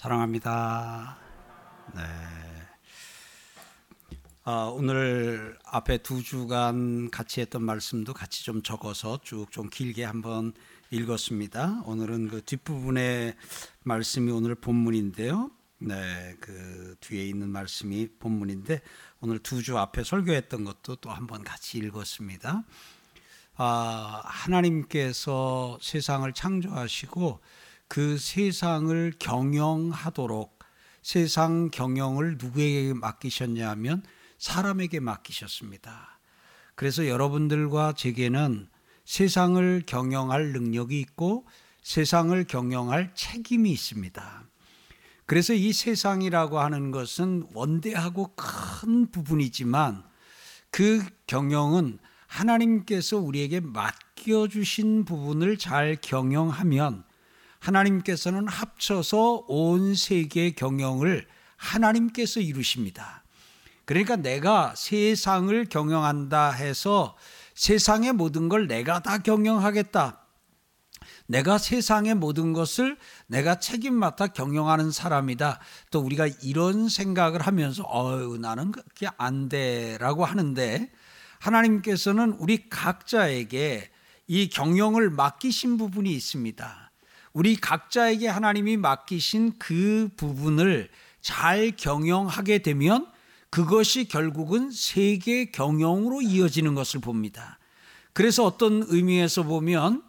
사랑합니다. 네. 아, 오늘 앞에 두 주간 같이 했던 말씀도 같이 좀 적어서 쭉 좀 길게 한번 읽었습니다. 오늘은 그 뒷부분의 말씀이 오늘 본문인데요. 네, 그 뒤에 있는 말씀이 본문인데 오늘 두 주 앞에 설교했던 것도 또 한번 같이 읽었습니다. 아, 하나님께서 세상을 창조하시고 그 세상을 경영하도록 세상 경영을 누구에게 맡기셨냐면 사람에게 맡기셨습니다. 그래서 여러분들과 제게는 세상을 경영할 능력이 있고 세상을 경영할 책임이 있습니다. 그래서 이 세상이라고 하는 것은 원대하고 큰 부분이지만 그 경영은 하나님께서 우리에게 맡겨주신 부분을 잘 경영하면 하나님께서는 합쳐서 온 세계 경영을 하나님께서 이루십니다. 그러니까 내가 세상을 경영한다 해서 세상의 모든 걸 내가 다 경영하겠다. 내가 세상의 모든 것을 내가 책임 맡아 경영하는 사람이다. 또 우리가 이런 생각을 하면서 어유 나는 그게 안 돼라고 하는데 하나님께서는 우리 각자에게 이 경영을 맡기신 부분이 있습니다. 우리 각자에게 하나님이 맡기신 그 부분을 잘 경영하게 되면 그것이 결국은 세계 경영으로 이어지는 것을 봅니다. 그래서 어떤 의미에서 보면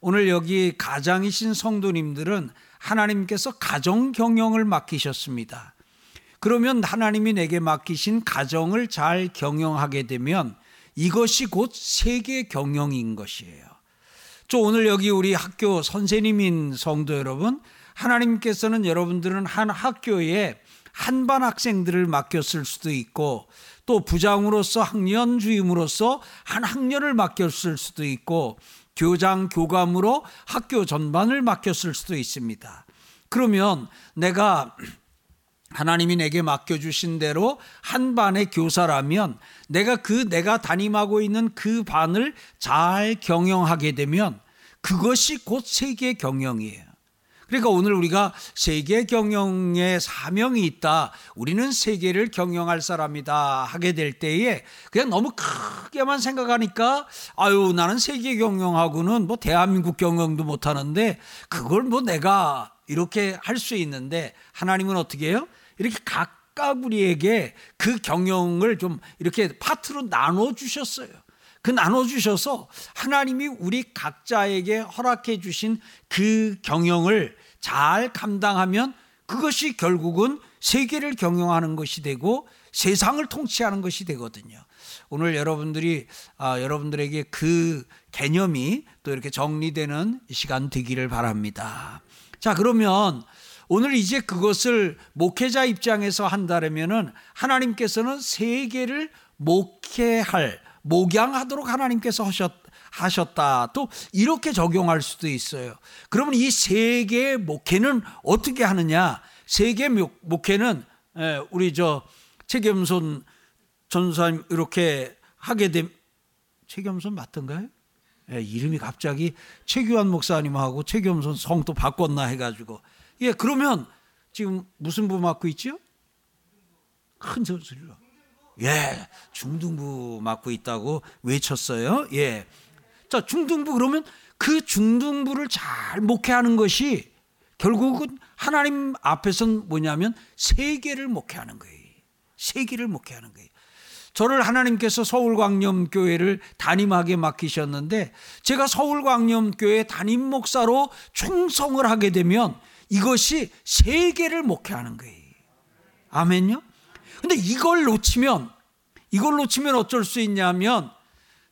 오늘 여기 가장이신 성도님들은 하나님께서 가정 경영을 맡기셨습니다. 그러면 하나님이 내게 맡기신 가정을 잘 경영하게 되면 이것이 곧 세계 경영인 것이에요. 저 오늘 여기 우리 학교 선생님인 성도 여러분, 하나님께서는 여러분들은 한 학교에 한반 학생들을 맡겼을 수도 있고 또 부장으로서 학년 주임으로서 한 학년을 맡겼을 수도 있고 교장 교감으로 학교 전반을 맡겼을 수도 있습니다. 그러면 내가 하나님이 내게 맡겨주신 대로 한 반의 교사라면 내가 그 내가 담임하고 있는 그 반을 잘 경영하게 되면 그것이 곧 세계 경영이에요. 그러니까 오늘 우리가 세계 경영의 사명이 있다. 우리는 세계를 경영할 사람이다. 하게 될 때에 그냥 너무 크게만 생각하니까 아유, 나는 세계 경영하고는 뭐 대한민국 경영도 못 하는데 그걸 뭐 내가 이렇게 할 수 있는데 하나님은 어떻게 해요? 이렇게 각각 우리에게 그 경영을 좀 이렇게 파트로 나눠 주셨어요. 그 나눠 주셔서 하나님이 우리 각자에게 허락해 주신 그 경영을 잘 감당하면 그것이 결국은 세계를 경영하는 것이 되고 세상을 통치하는 것이 되거든요. 오늘 여러분들이 아, 여러분들에게 그 개념이 또 이렇게 정리되는 시간 되기를 바랍니다. 자, 그러면 오늘 이제 그것을 목회자 입장에서 한다면은 하나님께서는 세계를 목회할 목양하도록 하나님께서 하셨 하셨다. 또 이렇게 적용할 수도 있어요. 그러면 이 세계의 목회는 어떻게 하느냐? 세계 목회는 우리 저 최겸손 전사님 이렇게 하게 됨 최겸손 맞던가요? 예, 이름이 갑자기 최규환 목사님하고 최겸손 성도 바꿨나 해가지고 예, 그러면 지금 무슨 부 맡고 있죠? 큰 소리로. 예, 중등부 맡고 있다고 외쳤어요. 예. 자, 중등부 그러면 그 중등부를 잘 목회하는 것이 결국은 하나님 앞에서는 뭐냐면 세계를 목회하는 거예요. 세계를 목회하는 거예요. 저를 하나님께서 서울광염교회를 담임하게 맡기셨는데 제가 서울광염교회 담임 목사로 충성을 하게 되면 이것이 세계를 목회하는 거예요. 아멘요? 근데 이걸 놓치면 이걸 놓치면 어쩔 수 있냐면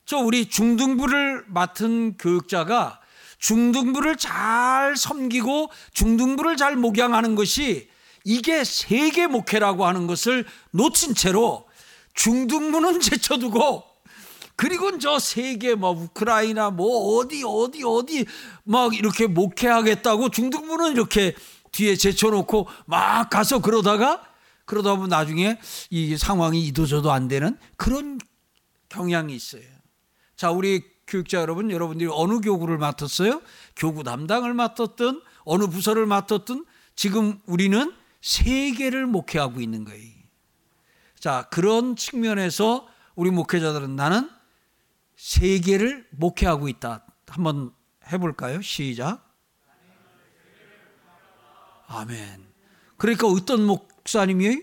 저 우리 중등부를 맡은 교육자가 중등부를 잘 섬기고 중등부를 잘 목양하는 것이 이게 세계 목회라고 하는 것을 놓친 채로 중등부는 제쳐두고 그리고 저 세계 뭐 우크라이나 뭐 어디 어디 어디 막 이렇게 목회하겠다고 중등부는 이렇게 뒤에 제쳐놓고 막 가서 그러다가 그러다 보면 나중에 이 상황이 이도저도 안 되는 그런 경향이 있어요. 자, 우리 교육자 여러분, 여러분들이 어느 교구를 맡았어요? 교구 담당을 맡았든 어느 부서를 맡았든 지금 우리는 세계를 목회하고 있는 거예요. 자, 그런 측면에서 우리 목회자들은 나는 세계를 목회하고 있다. 한번 해볼까요? 시작. 아멘. 그러니까 어떤 목사님이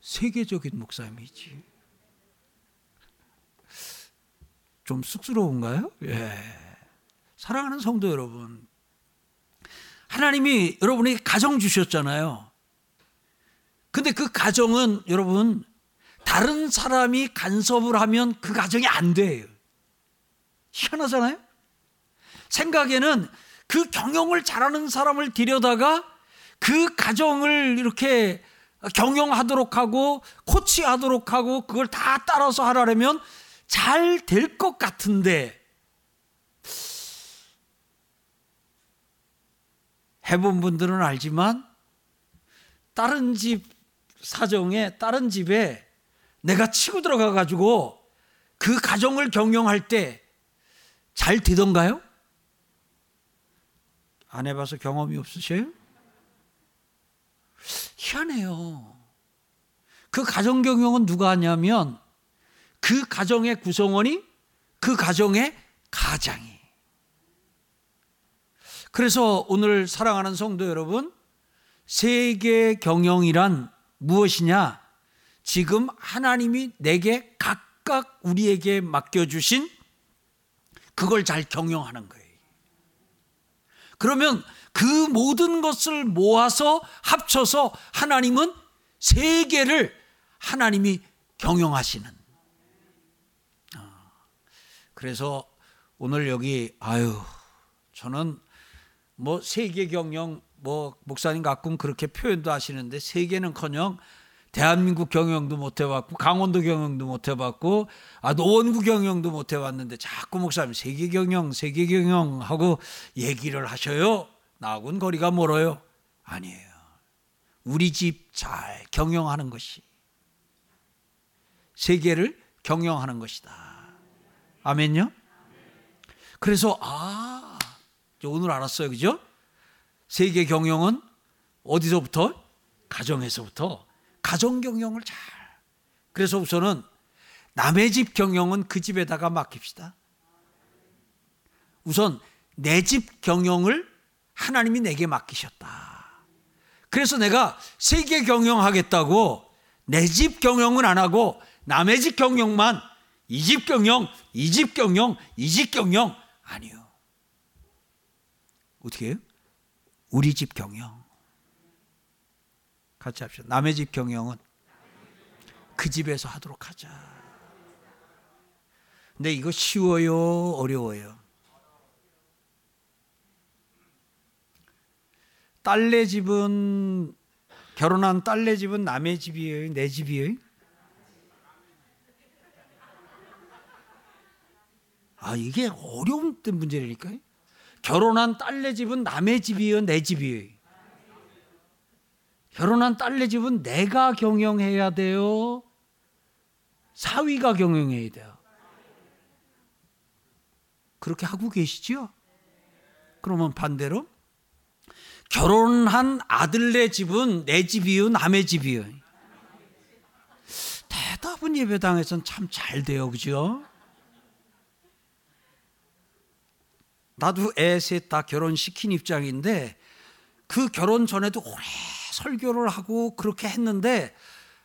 세계적인 목사님이지. 좀 쑥스러운가요? 예. 사랑하는 성도 여러분. 하나님이 여러분에게 가정 주셨잖아요. 근데 그 가정은 여러분 다른 사람이 간섭을 하면 그 가정이 안 돼요. 희한하잖아요? 생각에는 그 경영을 잘하는 사람을 들여다가 그 가정을 이렇게 경영하도록 하고 코치하도록 하고 그걸 다 따라서 하라면 잘 될 것 같은데 해본 분들은 알지만 다른 집 사정에 다른 집에 내가 치고 들어가 가지고 그 가정을 경영할 때 잘 되던가요? 안 해봐서 경험이 없으세요? 희한해요. 그 가정 경영은 누가 하냐면 그 가정의 구성원이 그 가정의 가장이. 그래서 오늘 사랑하는 성도 여러분, 세계 경영이란 무엇이냐? 지금 하나님이 내게 각각 우리에게 맡겨주신 그걸 잘 경영하는 거예요. 그러면 그 모든 것을 모아서 합쳐서 하나님은 세계를 하나님이 경영하시는. 아, 그래서 오늘 여기 아유 저는 뭐 세계 경영 뭐 목사님 가끔 그렇게 표현도 하시는데 세계는커녕 대한민국 경영도 못 해봤고 강원도 경영도 못 해봤고 아 노원구 경영도 못 해봤는데 자꾸 목사님 세계 경영 세계 경영 하고 얘기를 하셔요. 나하고는 거리가 멀어요. 아니에요. 우리 집 잘 경영하는 것이 세계를 경영하는 것이다. 아멘요? 그래서 아 오늘 알았어요, 그죠? 세계 경영은 어디서부터? 가정에서부터 가정 경영을 잘. 그래서 우선은 남의 집 경영은 그 집에다가 맡깁시다. 우선 내 집 경영을 하나님이 내게 맡기셨다. 그래서 내가 세계 경영하겠다고 내 집 경영은 안 하고 남의 집 경영만 이 집 경영, 이 집 경영, 이 집 경영 아니요. 어떻게 해요? 우리 집 경영. 같이 합시다. 남의 집 경영은 그 집에서 하도록 하자. 근데 이거 쉬워요? 어려워요? 딸네 집은 결혼한 딸네 집은 남의 집이에요, 내 집이에요? 아 이게 어려운 문제라니까요. 결혼한 딸네 집은 남의 집이에요, 내 집이에요? 결혼한 딸네 집은 내가 경영해야 돼요. 사위가 경영해야 돼요. 그렇게 하고 계시죠? 그러면 반대로 결혼한 아들네 집은 내 집이요, 남의 집이요. 대답은 예배당에서는 참잘 돼요, 그죠? 나도 애 셋 다 결혼시킨 입장인데 그 결혼 전에도 오래 설교를 하고 그렇게 했는데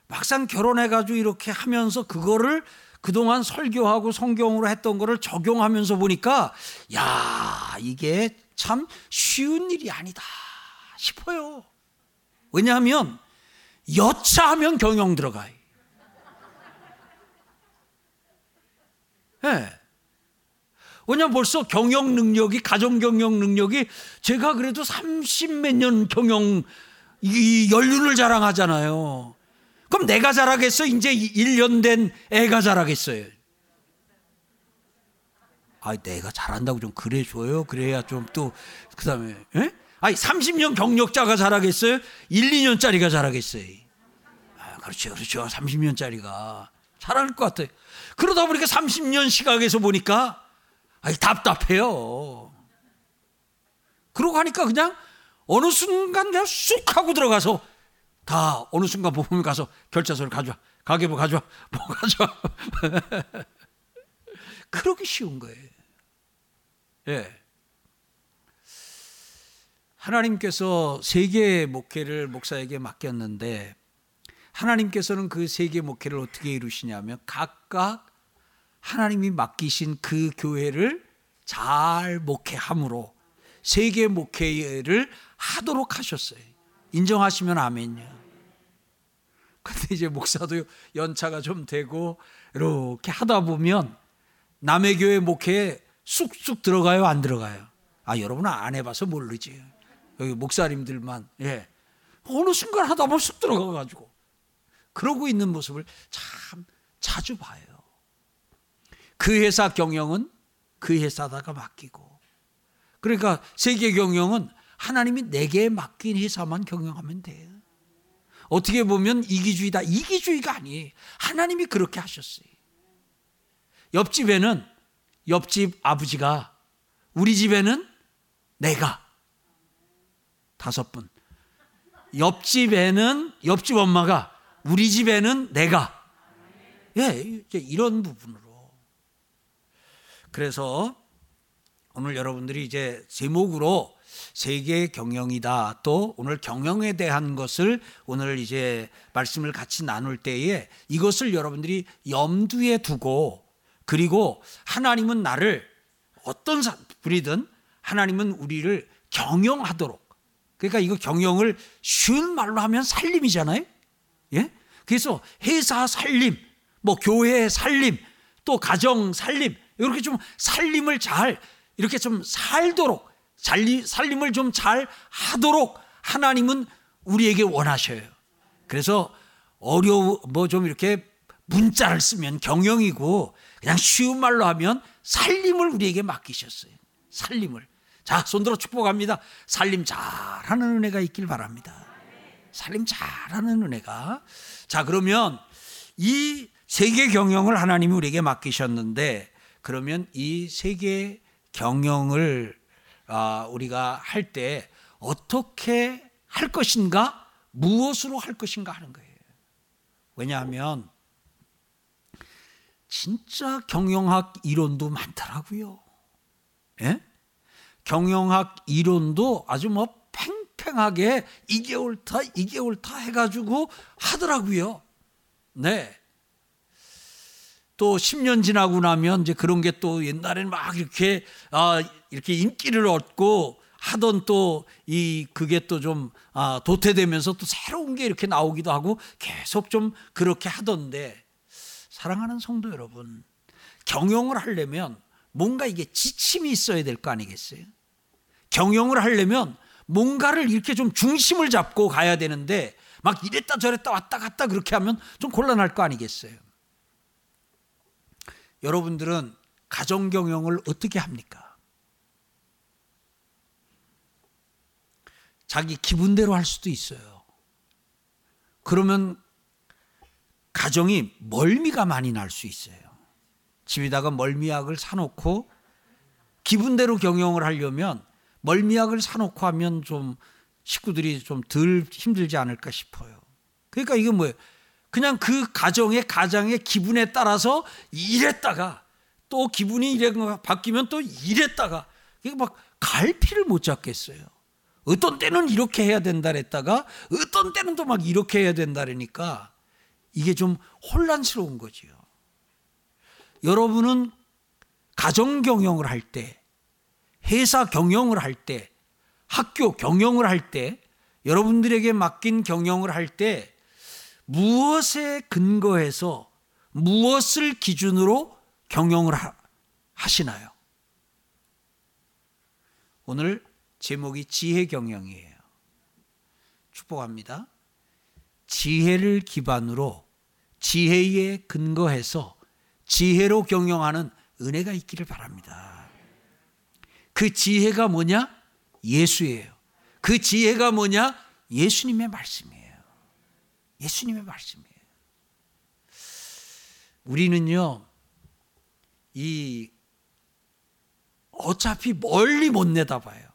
막상 결혼해가지고 이렇게 하면서 그거를 그동안 설교하고 성경으로 했던 거를 적용하면서 보니까 야 이게 참 쉬운 일이 아니다. 싶어요. 왜냐하면 여차하면 경영 들어가요. 예. 네. 왜냐면 벌써 경영 능력이, 가정 경영 능력이 제가 그래도 30 몇 년 경영 이 연륜을 자랑하잖아요. 그럼 내가 자라겠어? 이제 1년 된 애가 자라겠어요. 아, 내가 잘한다고 좀 그래 줘요. 그래야 좀 또, 그 다음에, 예? 아니 30년 경력자가 잘하겠어요? 1, 2년짜리가 잘하겠어요? 아, 그렇죠, 그렇죠. 30년짜리가 잘할 것 같아요. 그러다 보니까 30년 시각에서 보니까 아니 답답해요. 그러고 하니까 그냥 어느 순간 그냥 쑥 하고 들어가서 다 어느 순간 보험에 가서 결제서를 가져와. 가계부 가져와. 뭐 가져와. 그러기 쉬운 거예요. 예. 하나님께서 세계 목회를 목사에게 맡겼는데 하나님께서는 그 세계 목회를 어떻게 이루시냐면 각각 하나님이 맡기신 그 교회를 잘 목회함으로 세계 목회를 하도록 하셨어요. 인정하시면 아멘요. 근데 이제 목사도 연차가 좀 되고 이렇게 하다 보면 남의 교회 목회에 쑥쑥 들어가요, 안 들어가요? 아, 여러분은 안 해봐서 모르지. 여기 목사님들만, 예. 어느 순간 하다 보면 쑥 들어가가지고. 그러고 있는 모습을 참 자주 봐요. 그 회사 경영은 그 회사다가 맡기고. 그러니까 세계 경영은 하나님이 내게 맡긴 회사만 경영하면 돼요. 어떻게 보면 이기주의다. 이기주의가 아니에요. 하나님이 그렇게 하셨어요. 옆집에는 옆집 아버지가 우리 집에는 내가 다섯 분. 옆집에는 옆집 엄마가 우리 집에는 내가 예, 이런 부분으로. 그래서 오늘 여러분들이 이제 제목으로 세계 경영이다. 또 오늘 경영에 대한 것을 오늘 이제 말씀을 같이 나눌 때에 이것을 여러분들이 염두에 두고 그리고 하나님은 나를 어떤 분이든 하나님은 우리를 경영하도록 그러니까 이거 경영을 쉬운 말로 하면 살림이잖아요. 예? 그래서 회사 살림, 뭐 교회 살림, 또 가정 살림 이렇게 좀 살림을 잘 이렇게 좀 살도록 살림을 좀 잘 하도록 하나님은 우리에게 원하셔요. 그래서 어려워 뭐 좀 이렇게 문자를 쓰면 경영이고 그냥 쉬운 말로 하면 살림을 우리에게 맡기셨어요. 살림을. 자, 손들어 축복합니다. 살림 잘하는 은혜가 있길 바랍니다. 살림 잘하는 은혜가. 자, 그러면 이 세계 경영을 하나님이 우리에게 맡기셨는데 그러면 이 세계 경영을 아, 우리가 할 때 어떻게 할 것인가, 무엇으로 할 것인가 하는 거예요. 왜냐하면 진짜 경영학 이론도 많더라고요. 예? 경영학 이론도 아주 뭐 팽팽하게 2개월 타, 2개월 타 해가지고 하더라고요. 네. 또 10년 지나고 나면 이제 그런 게 또 옛날에는 막 이렇게 아 이렇게 인기를 얻고 하던 또 이 그게 또좀 아, 도태되면서 또 새로운 게 이렇게 나오기도 하고 계속 좀 그렇게 하던데 사랑하는 성도 여러분 경영을 하려면 뭔가 이게 지침이 있어야 될 거 아니겠어요? 경영을 하려면 뭔가를 이렇게 좀 중심을 잡고 가야 되는데 막 이랬다 저랬다 왔다 갔다 그렇게 하면 좀 곤란할 거 아니겠어요? 여러분들은 가정 경영을 어떻게 합니까? 자기 기분대로 할 수도 있어요. 그러면 가정이 멀미가 많이 날 수 있어요. 집에다가 멀미약을 사놓고 기분대로 경영을 하려면 멀미약을 사놓고 하면 좀 식구들이 좀 덜 힘들지 않을까 싶어요. 그러니까 이게 뭐예요? 그냥 그 가정의 가장의 기분에 따라서 이랬다가 또 기분이 이래 바뀌면 또 이랬다가 이게 막 갈피를 못 잡겠어요. 어떤 때는 이렇게 해야 된다 그랬다가 어떤 때는 또 막 이렇게 해야 된다 그러니까 이게 좀 혼란스러운 거지요. 여러분은 가정 경영을 할 때, 회사 경영을 할 때, 학교 경영을 할 때, 여러분들에게 맡긴 경영을 할 때 무엇에 근거해서 무엇을 기준으로 경영을 하시나요? 오늘 제목이 지혜 경영이에요. 축복합니다. 지혜를 기반으로 지혜에 근거해서 지혜로 경영하는 은혜가 있기를 바랍니다. 그 지혜가 뭐냐? 예수예요. 그 지혜가 뭐냐? 예수님의 말씀이에요. 예수님의 말씀이에요. 우리는요, 이 어차피 멀리 못 내다봐요.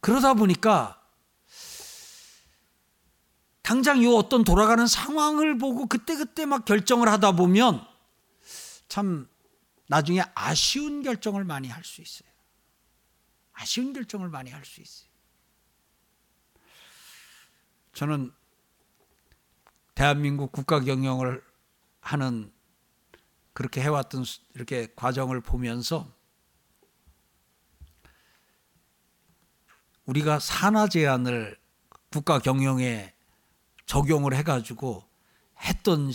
그러다 보니까 당장 이 어떤 돌아가는 상황을 보고 그때그때 막 결정을 하다 보면 참 나중에 아쉬운 결정을 많이 할 수 있어요. 아쉬운 결정을 많이 할 수 있어요. 저는 대한민국 국가 경영을 하는 그렇게 해왔던 이렇게 과정을 보면서 우리가 산하 제한을 국가 경영에 적용을 해가지고 했던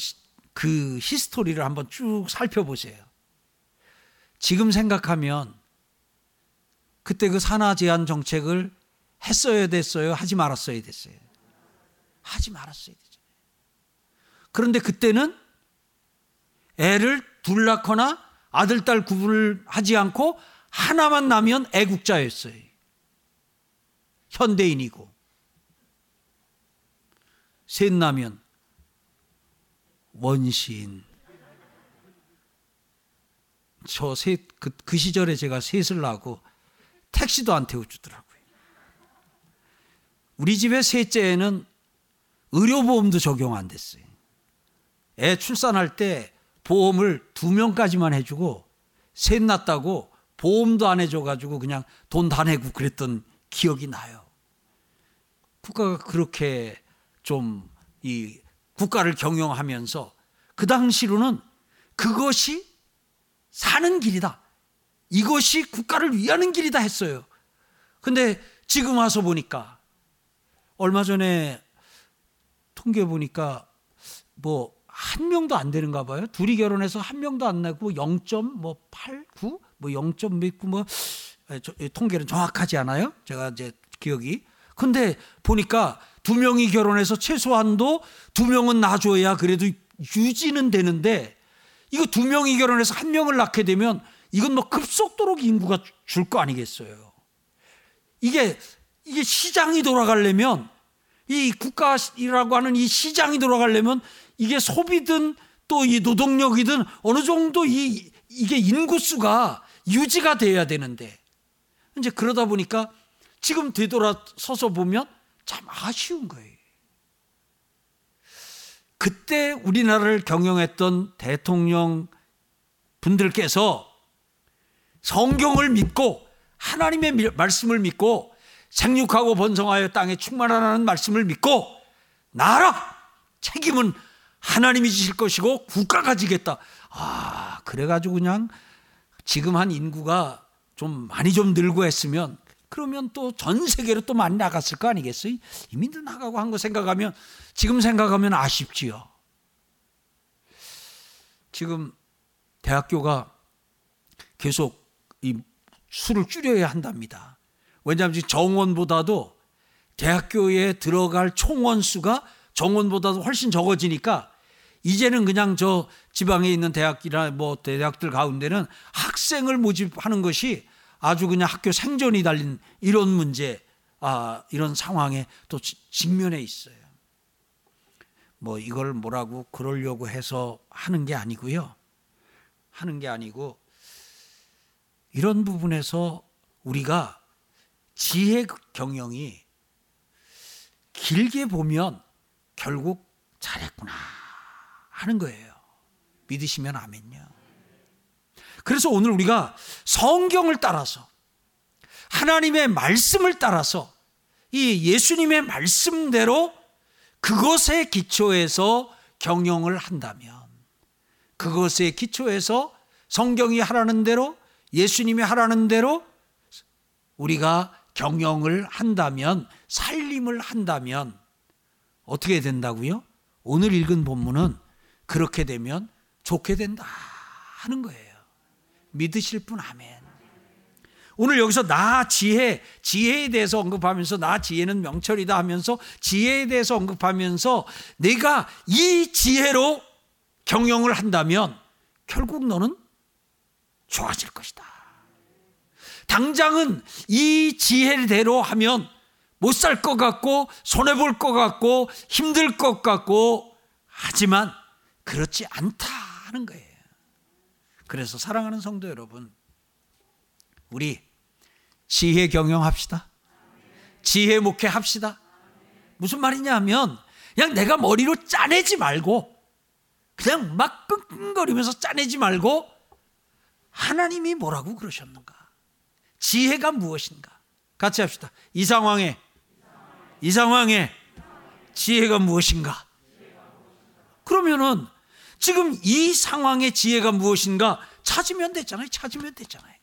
그 히스토리를 한번 쭉 살펴보세요. 지금 생각하면 그때 그 산하 제한 정책을 했어야 됐어요? 하지 말았어야 됐어요? 하지 말았어야 되죠. 그런데 그때는 애를 둘 낳거나 아들, 딸 구분을 하지 않고 하나만 나면 애국자였어요. 현대인이고. 셋 나면 원시인. 저 셋, 그, 그 시절에 제가 셋을 낳고 택시도 안 태워주더라고요. 우리 집의 셋째에는 의료보험도 적용 안 됐어요. 애 출산할 때 보험을 두 명까지만 해주고 셋 낳았다고 보험도 안 해줘가지고 그냥 돈 다 내고 그랬던 기억이 나요. 국가가 그렇게 좀 이 국가를 경영하면서 그 당시로는 그것이 사는 길이다. 이것이 국가를 위하는 길이다 했어요. 근데 지금 와서 보니까 얼마 전에 통계 보니까 뭐 한 명도 안 되는가 봐요. 둘이 결혼해서 한 명도 안 나고 0.89, 뭐 0.9, 뭐 통계는 정확하지 않아요. 제가 이제 기억이. 근데 보니까 두 명이 결혼해서 최소한도 두 명은 낳아줘야 그래도 유지는 되는데 이거 두 명이 결혼해서 한 명을 낳게 되면 이건 뭐 급속도로 인구가 줄 거 아니겠어요. 이게 이게 시장이 돌아가려면 이 국가라고 하는 이 시장이 돌아가려면 이게 소비든 또 이 노동력이든 어느 정도 이 이게 인구수가 유지가 돼야 되는데 이제 그러다 보니까 지금 되돌아서서 보면 참 아쉬운 거예요. 그때 우리나라를 경영했던 대통령 분들께서 성경을 믿고 하나님의 말씀을 믿고 생육하고 번성하여 땅에 충만하라는 말씀을 믿고 나라 책임은 하나님이 지실 것이고 국가가 지겠다. 아, 그래가지고 그냥 지금 한 인구가 좀 많이 좀 늘고 했으면 그러면 또 전 세계로 또 많이 나갔을 거 아니겠어요? 이민도 나가고 한 거 생각하면 지금 생각하면 아쉽지요. 지금 대학교가 계속 이 수를 줄여야 한답니다. 왜냐하면 정원보다도 대학교에 들어갈 총원 수가 정원보다도 훨씬 적어지니까 이제는 그냥 저 지방에 있는 대학이나 뭐 대학들 가운데는 학생을 모집하는 것이 아주 그냥 학교 생존이 달린 이런 문제, 아, 이런 상황에 또 직면해 있어요. 뭐 이걸 뭐라고 그러려고 해서 하는 게 아니고요. 하는 게 아니고 이런 부분에서 우리가 지혜 경영이 길게 보면 결국 잘했구나 하는 거예요. 믿으시면 아멘요. 그래서 오늘 우리가 성경을 따라서 하나님의 말씀을 따라서 이 예수님의 말씀대로 그것에 기초해서 경영을 한다면 그것에 기초해서 성경이 하라는 대로 예수님이 하라는 대로 우리가 경영을 한다면 살림을 한다면 어떻게 된다고요? 오늘 읽은 본문은 그렇게 되면 좋게 된다 하는 거예요. 믿으실 분 아멘. 오늘 여기서 나 지혜, 지혜에 대해서 언급하면서 나 지혜는 명철이다 하면서 지혜에 대해서 언급하면서 내가 이 지혜로 경영을 한다면 결국 너는 좋아질 것이다. 당장은 이 지혜대로 하면 못 살 것 같고 손해볼 것 같고 힘들 것 같고 하지만 그렇지 않다는 거예요. 그래서 사랑하는 성도 여러분, 우리 지혜 경영합시다. 지혜 목회 합시다. 무슨 말이냐 하면 그냥 내가 머리로 짜내지 말고 그냥 막 끙끙거리면서 짜내지 말고 하나님이 뭐라고 그러셨는가? 지혜가 무엇인가? 같이 합시다. 이 상황에 이 상황에 지혜가 무엇인가? 그러면은 지금 이 상황의 지혜가 무엇인가 찾으면 되잖아요. 찾으면 되잖아요.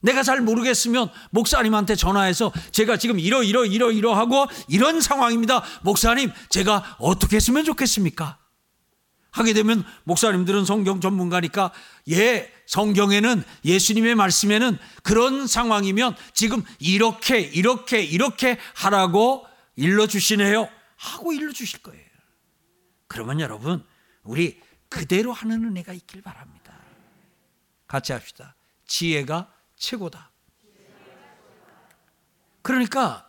내가 잘 모르겠으면 목사님한테 전화해서 제가 지금 이러 이러 이러 이러 하고 이런 상황입니다. 목사님, 제가 어떻게 했으면 좋겠습니까? 하게 되면 목사님들은 성경 전문가니까 예, 성경에는 예수님의 말씀에는 그런 상황이면 지금 이렇게 이렇게 이렇게 하라고 일러 주시네요. 하고 일러 주실 거예요. 그러면 여러분, 우리 그대로 하는 은혜가 있길 바랍니다. 같이 합시다. 지혜가 최고다. 그러니까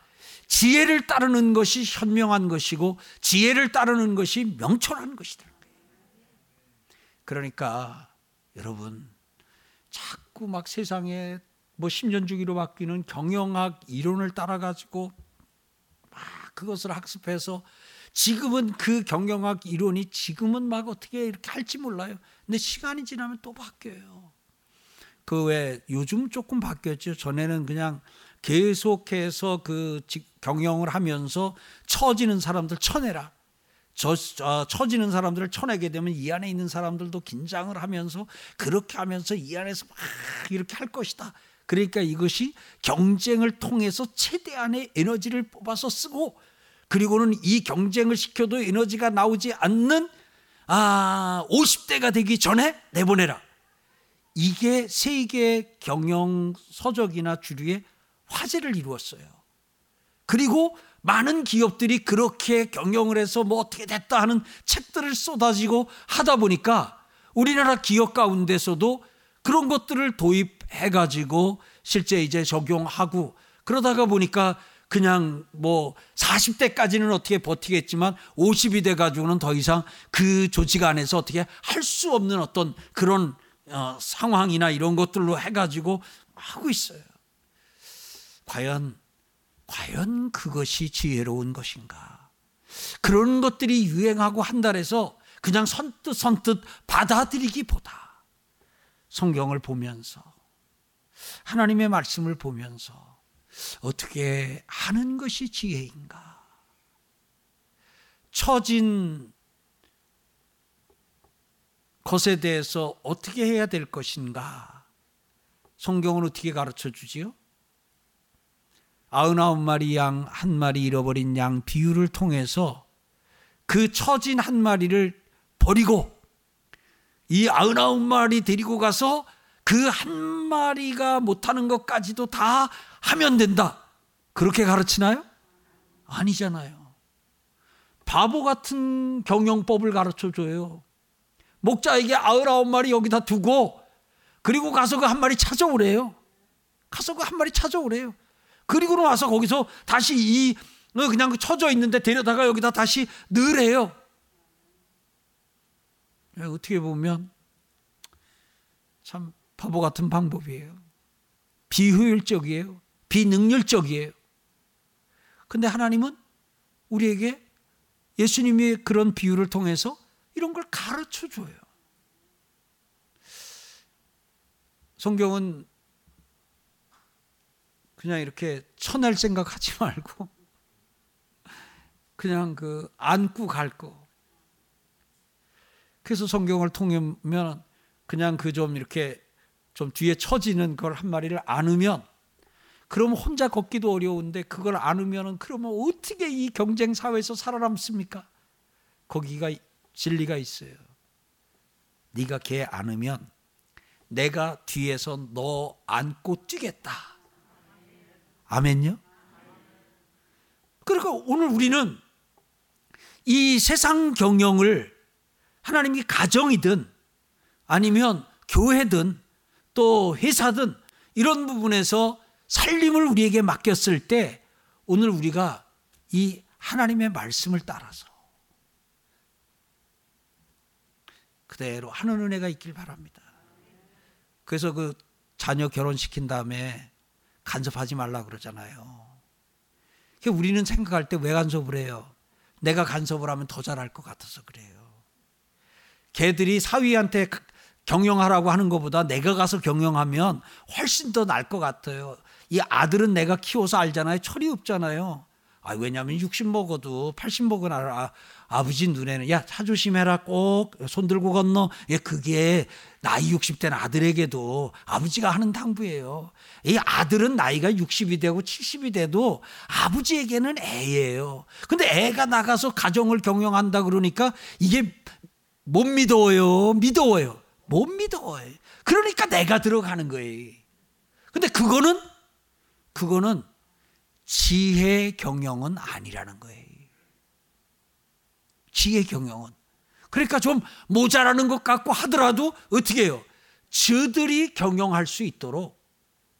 지혜를 따르는 것이 현명한 것이고 지혜를 따르는 것이 명철한 것이다. 그러니까 여러분 자꾸 막 세상에 뭐 10년 주기로 바뀌는 경영학 이론을 따라 가지고 막 그것을 학습해서 지금은 그 경영학 이론이 지금은 막 어떻게 이렇게 할지 몰라요. 근데 시간이 지나면 또 바뀌어요. 그왜 요즘 조금 바뀌었죠. 전에는 그냥 계속해서 그 경영을 하면서 처지는 사람들 쳐내라. 저, 저, 처지는 사람들을 쳐내게 되면 이 안에 있는 사람들도 긴장을 하면서 그렇게 하면서 이 안에서 막 이렇게 할 것이다. 그러니까 이것이 경쟁을 통해서 최대한의 에너지를 뽑아서 쓰고 그리고는 이 경쟁을 시켜도 에너지가 나오지 않는 아 50대가 되기 전에 내보내라. 이게 세계 경영 서적이나 주류의 화제를 이루었어요. 그리고 많은 기업들이 그렇게 경영을 해서 뭐 어떻게 됐다 하는 책들을 쏟아지고 하다 보니까 우리나라 기업 가운데서도 그런 것들을 도입해 가지고 실제 이제 적용하고 그러다가 보니까 그냥 뭐 40대까지는 어떻게 버티겠지만 50이 돼 가지고는 더 이상 그 조직 안에서 어떻게 할 수 없는 어떤 그런 어, 상황이나 이런 것들로 해 가지고 하고 있어요. 과연 과연 그것이 지혜로운 것인가? 그런 것들이 유행하고 한달에서 그냥 선뜻 선뜻 받아들이기보다 성경을 보면서 하나님의 말씀을 보면서 어떻게 하는 것이 지혜인가? 처진 것에 대해서 어떻게 해야 될 것인가? 성경은 어떻게 가르쳐 주지요? 아흔아홉 마리 양 한 마리 잃어버린 양 비유를 통해서 그 처진 한 마리를 버리고 이 아흔아홉 마리 데리고 가서 그 한 마리가 못하는 것까지도 다 하면 된다. 그렇게 가르치나요? 아니잖아요. 바보 같은 경영법을 가르쳐 줘요. 목자에게 아흔아홉 마리 여기다 두고 그리고 가서 그 한 마리 찾아오래요. 가서 그 한 마리 찾아오래요. 그리고 와서 거기서 다시 이 어, 그냥 그 쳐져 있는데 데려다가 여기다 다시 넣으래요. 예, 어떻게 보면 참 바보 같은 방법이에요. 비효율적이에요. 비능률적이에요. 근데 하나님은 우리에게 예수님의 그런 비유를 통해서 이런 걸 가르쳐 줘요. 성경은 그냥 이렇게 쳐낼 생각 하지 말고 그냥 그 안고 갈 거. 그래서 성경을 통하면 그냥 그 좀 이렇게 좀 뒤에 처지는 걸 한 마리를 안으면 그럼 혼자 걷기도 어려운데 그걸 안으면은 그러면 어떻게 이 경쟁 사회에서 살아남습니까? 거기가 진리가 있어요. 네가 개 안으면 내가 뒤에서 너 안고 뛰겠다. 아멘요? 그러니까 오늘 우리는 이 세상 경영을 하나님이 가정이든 아니면 교회든 또 회사든 이런 부분에서 살림을 우리에게 맡겼을 때 오늘 우리가 이 하나님의 말씀을 따라서 그대로 하는 은혜가 있길 바랍니다. 그래서 그 자녀 결혼시킨 다음에 간섭하지 말라 그러잖아요. 우리는 생각할 때 왜 간섭을 해요? 내가 간섭을 하면 더 잘할 것 같아서 그래요. 개들이 사위한테 경영하라고 하는 것보다 내가 가서 경영하면 훨씬 더 나을 것 같아요. 이 아들은 내가 키워서 알잖아요. 철이 없잖아요. 아, 왜냐하면 60 먹어도 80 먹은 아, 아버지 눈에는 야, 차 조심해라. 꼭 손 들고 건너. 예, 그게 나이 60된 아들에게도 아버지가 하는 당부예요. 이 아들은 나이가 60이 되고 70이 돼도 아버지에게는 애예요. 근데 애가 나가서 가정을 경영한다 그러니까 이게 못 믿어요. 믿어요. 못 믿어요. 그러니까 내가 들어가는 거예요. 근데 그거는 그거는 지혜 경영은 아니라는 거예요. 지혜 경영은. 그러니까 좀 모자라는 것 같고 하더라도 어떻게 해요? 저들이 경영할 수 있도록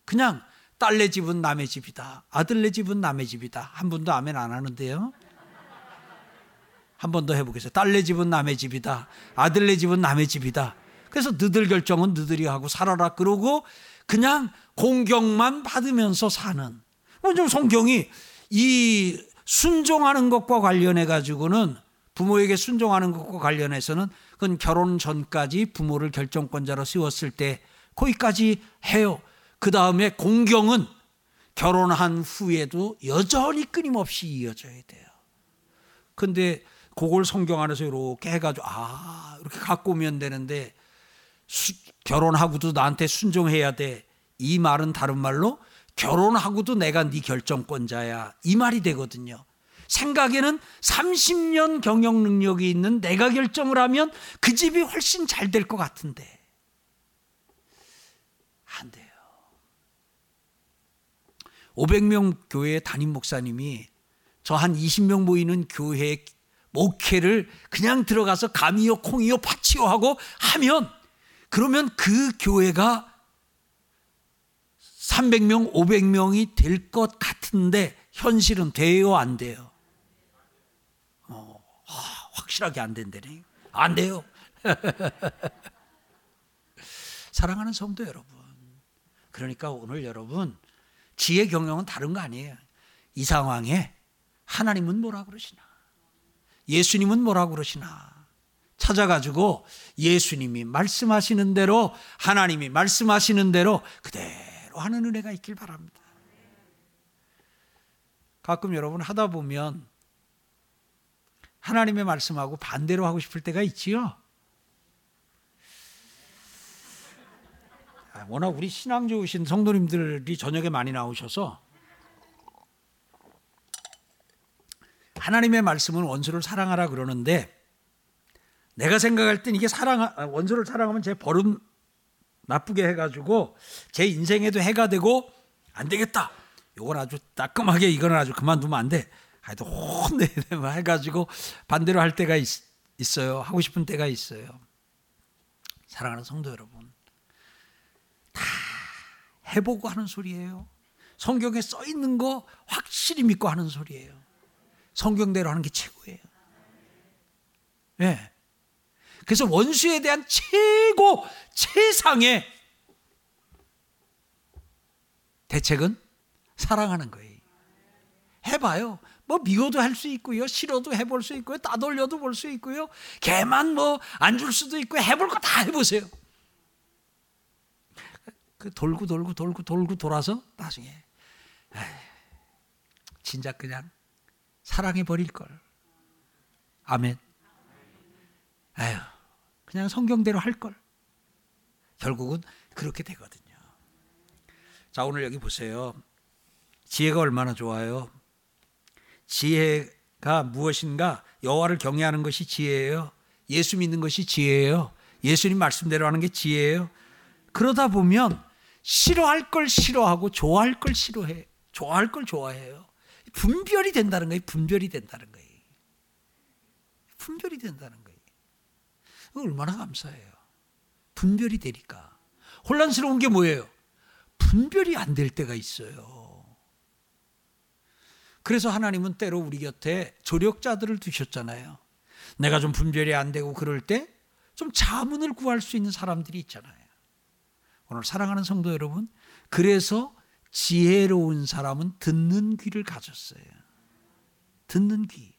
그냥 딸네 집은 남의 집이다. 아들네 집은 남의 집이다. 한 분도 아멘 안 하는데요. 한 번 더 해보겠어요. 딸네 집은 남의 집이다. 아들네 집은 남의 집이다. 그래서 너들 결정은 너들이 하고 살아라 그러고 그냥 공경만 받으면서 사는. 좀 성경이 이 순종하는 것과 관련해 가지고는 부모에게 순종하는 것과 관련해서는 그건 결혼 전까지 부모를 결정권자로 세웠을 때 거기까지 해요. 그 다음에 공경은 결혼한 후에도 여전히 끊임없이 이어져야 돼요. 근데 그걸 성경 안에서 이렇게 해가지고 아 이렇게 갖고 오면 되는데 수, 결혼하고도 나한테 순종해야 돼. 이 말은 다른 말로 결혼하고도 내가 네 결정권자야. 이 말이 되거든요. 생각에는 30년 경영 능력이 있는 내가 결정을 하면 그 집이 훨씬 잘 될 것 같은데. 안 돼요. 500명 교회 담임 목사님이 저 한 20명 모이는 교회 목회를 그냥 들어가서 감이요, 콩이요, 팥이요 하고 하면 그러면 그 교회가 300명, 500명이 될 것 같은데 현실은 돼요, 안 돼요? 어, 확실하게 안 된다네. 안 돼요. 사랑하는 성도 여러분. 그러니까 오늘 여러분 지혜 경영은 다른 거 아니에요. 이 상황에 하나님은 뭐라 그러시나? 예수님은 뭐라 그러시나? 찾아가지고 예수님이 말씀하시는 대로 하나님이 말씀하시는 대로 그대로 하는 은혜가 있길 바랍니다. 가끔 여러분 하다 보면 하나님의 말씀하고 반대로 하고 싶을 때가 있지요. 아, 워낙 우리 신앙 좋으신 성도님들이 저녁에 많이 나오셔서 하나님의 말씀은 원수를 사랑하라 그러는데 내가 생각할 땐 이게 사랑 아, 원수를 사랑하면 제 버릇 나쁘게 해가지고 제 인생에도 해가 되고 안 되겠다. 요건 아주 따끔하게 이거는 아주 그만두면 안 돼. 하여튼 혼내야 해가지고 반대로 할 때가 있, 있어요. 하고 싶은 때가 있어요. 사랑하는 성도 여러분, 다 해보고 하는 소리예요. 성경에 써 있는 거 확실히 믿고 하는 소리예요. 성경대로 하는 게 최고예요. 예. 네. 그래서 원수에 대한 최고 최상의 대책은 사랑하는 거예요. 해봐요. 뭐 미워도 할 수 있고요. 싫어도 해볼 수 있고요. 따돌려도 볼 수 있고요. 개만 뭐 안 줄 수도 있고 해볼 거 다 해보세요. 그 돌고 돌고 돌고 돌고 돌아서 나중에 에이, 진짜 그냥 사랑해 버릴 걸. 아멘. 아유, 그냥 성경대로 할 걸. 결국은 그렇게 되거든요. 자, 오늘 여기 보세요. 지혜가 얼마나 좋아요. 지혜가 무엇인가? 여호와를 경외하는 것이 지혜예요. 예수 믿는 것이 지혜예요. 예수님 말씀대로 하는 게 지혜예요. 그러다 보면 싫어할 걸 싫어하고 좋아할 걸 싫어해. 좋아할 걸 좋아해요. 분별이 된다는 거예요. 분별이 된다는 거예요. 분별이 된다는 거예요. 얼마나 감사해요. 분별이 되니까. 혼란스러운 게 뭐예요? 분별이 안 될 때가 있어요. 그래서 하나님은 때로 우리 곁에 조력자들을 두셨잖아요. 내가 좀 분별이 안 되고 그럴 때 좀 자문을 구할 수 있는 사람들이 있잖아요. 오늘 사랑하는 성도 여러분, 그래서 지혜로운 사람은 듣는 귀를 가졌어요. 듣는 귀.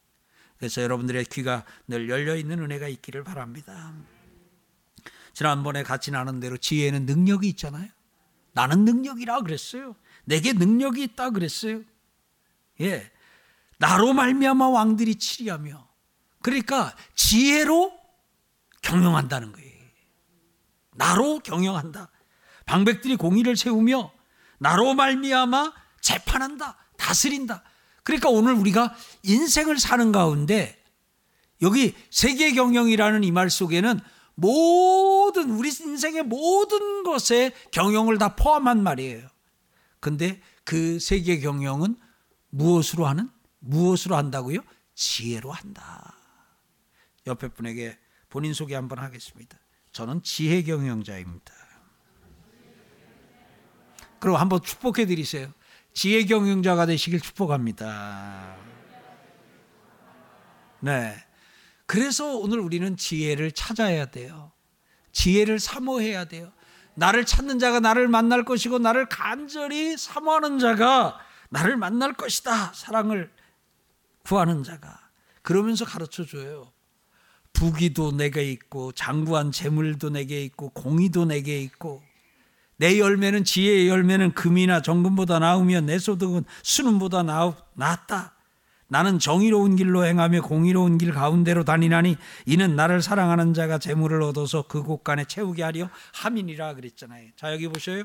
그래서 여러분들의 귀가 늘 열려 있는 은혜가 있기를 바랍니다. 지난번에 같이 나눈 대로 지혜는 능력이 있잖아요. 나는 능력이라 그랬어요. 내게 능력이 있다 그랬어요. 예. 나로 말미암아 왕들이 치리하며 그러니까 지혜로 경영한다는 거예요. 나로 경영한다. 방백들이 공의를 세우며 나로 말미암아 재판한다. 다스린다. 그러니까 오늘 우리가 인생을 사는 가운데 여기 세계 경영이라는 이 말 속에는 모든 우리 인생의 모든 것에 경영을 다 포함한 말이에요. 근데 그 세계 경영은 무엇으로 하는? 무엇으로 한다고요? 지혜로 한다. 옆에 분에게 본인 소개 한번 하겠습니다. 저는 지혜 경영자입니다. 그럼 한번 축복해 드리세요. 지혜 경영자가 되시길 축복합니다. 네. 그래서 오늘 우리는 지혜를 찾아야 돼요. 지혜를 사모해야 돼요. 나를 찾는 자가 나를 만날 것이고 나를 간절히 사모하는 자가 나를 만날 것이다. 사랑을 구하는 자가. 그러면서 가르쳐 줘요. 부귀도 내게 있고 장구한 재물도 내게 있고 공의도 내게 있고 내 열매는 지혜의 열매는 금이나 정금보다 나으며 내 소득은 수능보다 낫다. 나는 정의로운 길로 행하며 공의로운 길 가운데로 다니나니 이는 나를 사랑하는 자가 재물을 얻어서 그 곳간에 채우게 하려 함이니라 그랬잖아요. 자 여기 보셔요.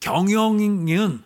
경영은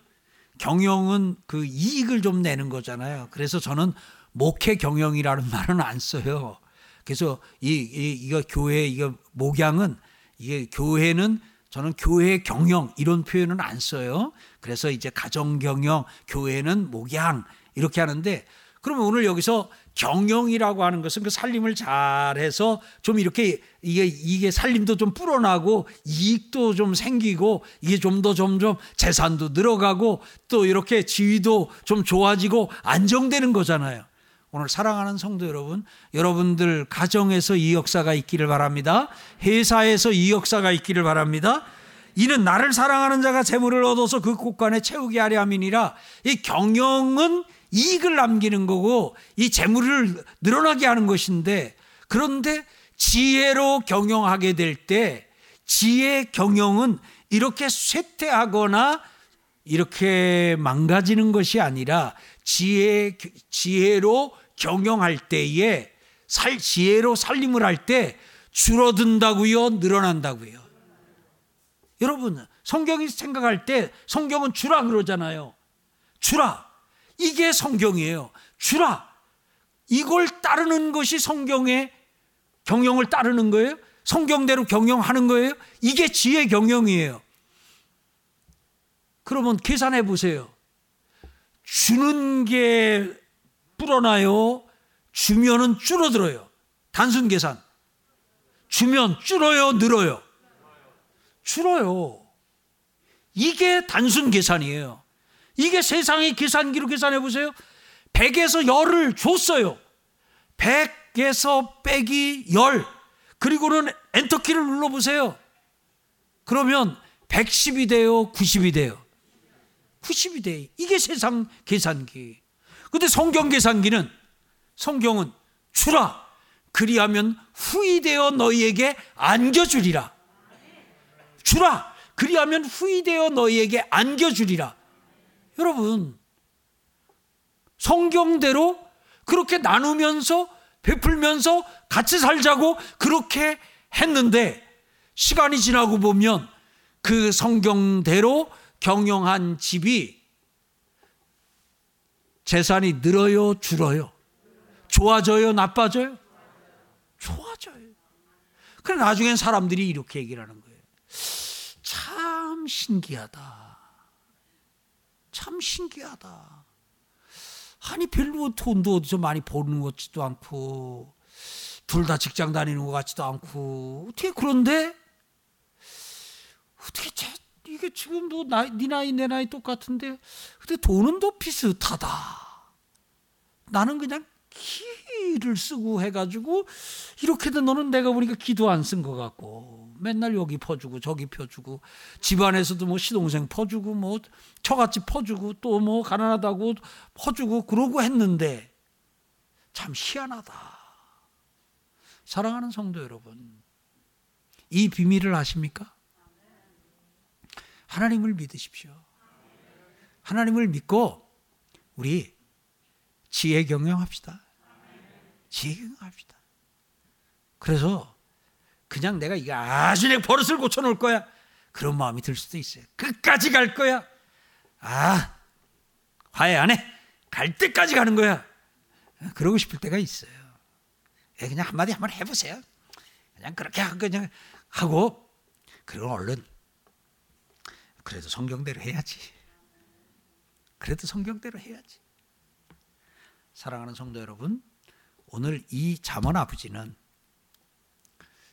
경영은 그 이익을 좀 내는 거잖아요. 그래서 저는 목회 경영이라는 말은 안 써요. 그래서 이, 이 이거 교회 이거 목양은 이게 교회는 저는 교회 경영 이런 표현은 안 써요. 그래서 이제 가정 경영, 교회는 목양 이렇게 하는데 그러면 오늘 여기서 경영이라고 하는 것은 그 살림을 잘해서 좀 이렇게 이게 이게 살림도 좀 불어나고 이익도 좀 생기고 이게 좀 더 점점 재산도 늘어가고 또 이렇게 지위도 좀 좋아지고 안정되는 거잖아요. 오늘 사랑하는 성도 여러분, 여러분들 가정에서 이 역사가 있기를 바랍니다. 회사에서 이 역사가 있기를 바랍니다. 이는 나를 사랑하는 자가 재물을 얻어서 그 곳간에 채우게 하려 함이니라. 이 경영은 이익을 남기는 거고 이 재물을 늘어나게 하는 것인데 그런데 지혜로 경영하게 될 때 지혜 경영은 이렇게 쇠퇴하거나 이렇게 망가지는 것이 아니라 지혜 지혜로 경영할 때에 살 지혜로 살림을 할 때 줄어든다고요, 늘어난다고요. 여러분, 성경이 생각할 때 성경은 주라 그러잖아요. 주라. 이게 성경이에요. 주라. 이걸 따르는 것이 성경의 경영을 따르는 거예요? 성경대로 경영하는 거예요? 이게 지혜 경영이에요. 그러면 계산해 보세요. 주는 게 불어나요? 주면은 줄어들어요. 단순 계산. 주면 줄어요, 늘어요? 줄어요. 이게 단순 계산이에요. 이게 세상의 계산기로 계산해 보세요. 100에서 열을 줬어요. 100에서 빼기 열. 그리고는 엔터키를 눌러보세요. 그러면 110이 돼요? 90이 돼요? 90이 돼. 이게 세상 계산기. 근데 성경 계산기는 성경은 주라. 그리하면 후이 되어 너희에게 안겨주리라. 주라. 그리하면 후이 되어 너희에게 안겨주리라. 여러분, 성경대로 그렇게 나누면서 베풀면서 같이 살자고 그렇게 했는데 시간이 지나고 보면 그 성경대로 경영한 집이 재산이 늘어요, 줄어요? 좋아져요, 나빠져요? 좋아져요. 그래 나중엔 사람들이 이렇게 얘기를 하는 거예요. 참 신기하다. 참 신기하다. 아니 별로 돈도 어디서 많이 버는 것 같지도 않고 둘 다 직장 다니는 것 같지도 않고 어떻게 그런데 어떻게 제, 이게 지금도 나이, 네 나이 내 나이 똑같은데 근데 돈은 더 비슷하다. 나는 그냥 기를 쓰고 해가지고 이렇게도 너는 내가 보니까 기도 안 쓴 것 같고 맨날 여기 퍼주고 저기 퍼주고 집안에서도 뭐 시동생 퍼주고 뭐 처갓집 퍼주고 또 뭐 가난하다고 퍼주고 그러고 했는데 참 희한하다. 사랑하는 성도 여러분, 이 비밀을 아십니까? 하나님을 믿으십시오. 하나님을 믿고 우리 지혜 경영합시다. 지혜 경영합시다. 그래서 그냥 내가 이게 아주 내 버릇을 고쳐놓을 거야. 그런 마음이 들 수도 있어요. 끝까지 갈 거야. 아, 화해 안 해. 갈 때까지 가는 거야. 그러고 싶을 때가 있어요. 예, 그냥 한마디 한번 해보세요. 그냥 그렇게 하고 그냥 하고 그리고 얼른 그래도 성경대로 해야지. 그래도 성경대로 해야지. 사랑하는 성도 여러분, 오늘 이 잠언 아버지는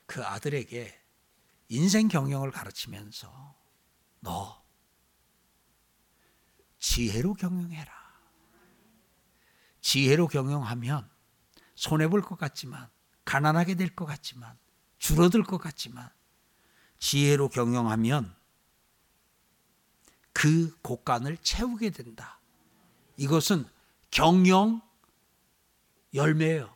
그 아들에게 인생 경영을 가르치면서 너 지혜로 경영해라. 지혜로 경영하면 손해 볼 것 같지만 가난하게 될 것 같지만 줄어들 것 같지만 지혜로 경영하면 그 곳간을 채우게 된다. 이것은 경영 열매예요.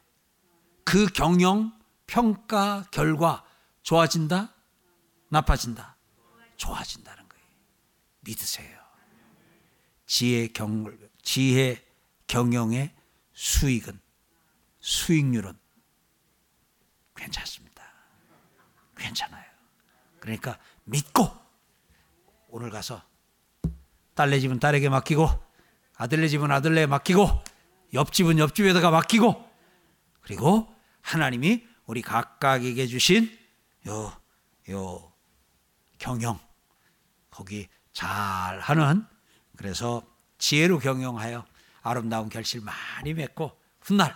그 경영 평가 결과 좋아진다? 나빠진다? 좋아진다는 거예요. 믿으세요. 지혜 경 지혜 경영의 수익은 수익률은 괜찮습니다. 괜찮아요. 그러니까 믿고 오늘 가서 딸네 집은 딸에게 맡기고 아들네 집은 아들네 맡기고 옆집은 옆집에다가 맡기고 그리고 하나님이 우리 각각에게 주신 요, 요 경영 거기 잘 하는 그래서 지혜로 경영하여 아름다운 결실 많이 맺고 훗날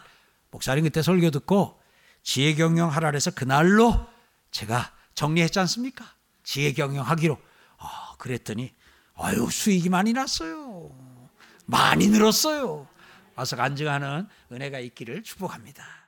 목사님 그때 설교 듣고 지혜 경영하라 그래서 그날로 제가 정리했지 않습니까? 지혜 경영하기로. 아, 그랬더니 아유 수익이 많이 났어요. 많이 늘었어요. 와서 간증하는 은혜가 있기를 축복합니다.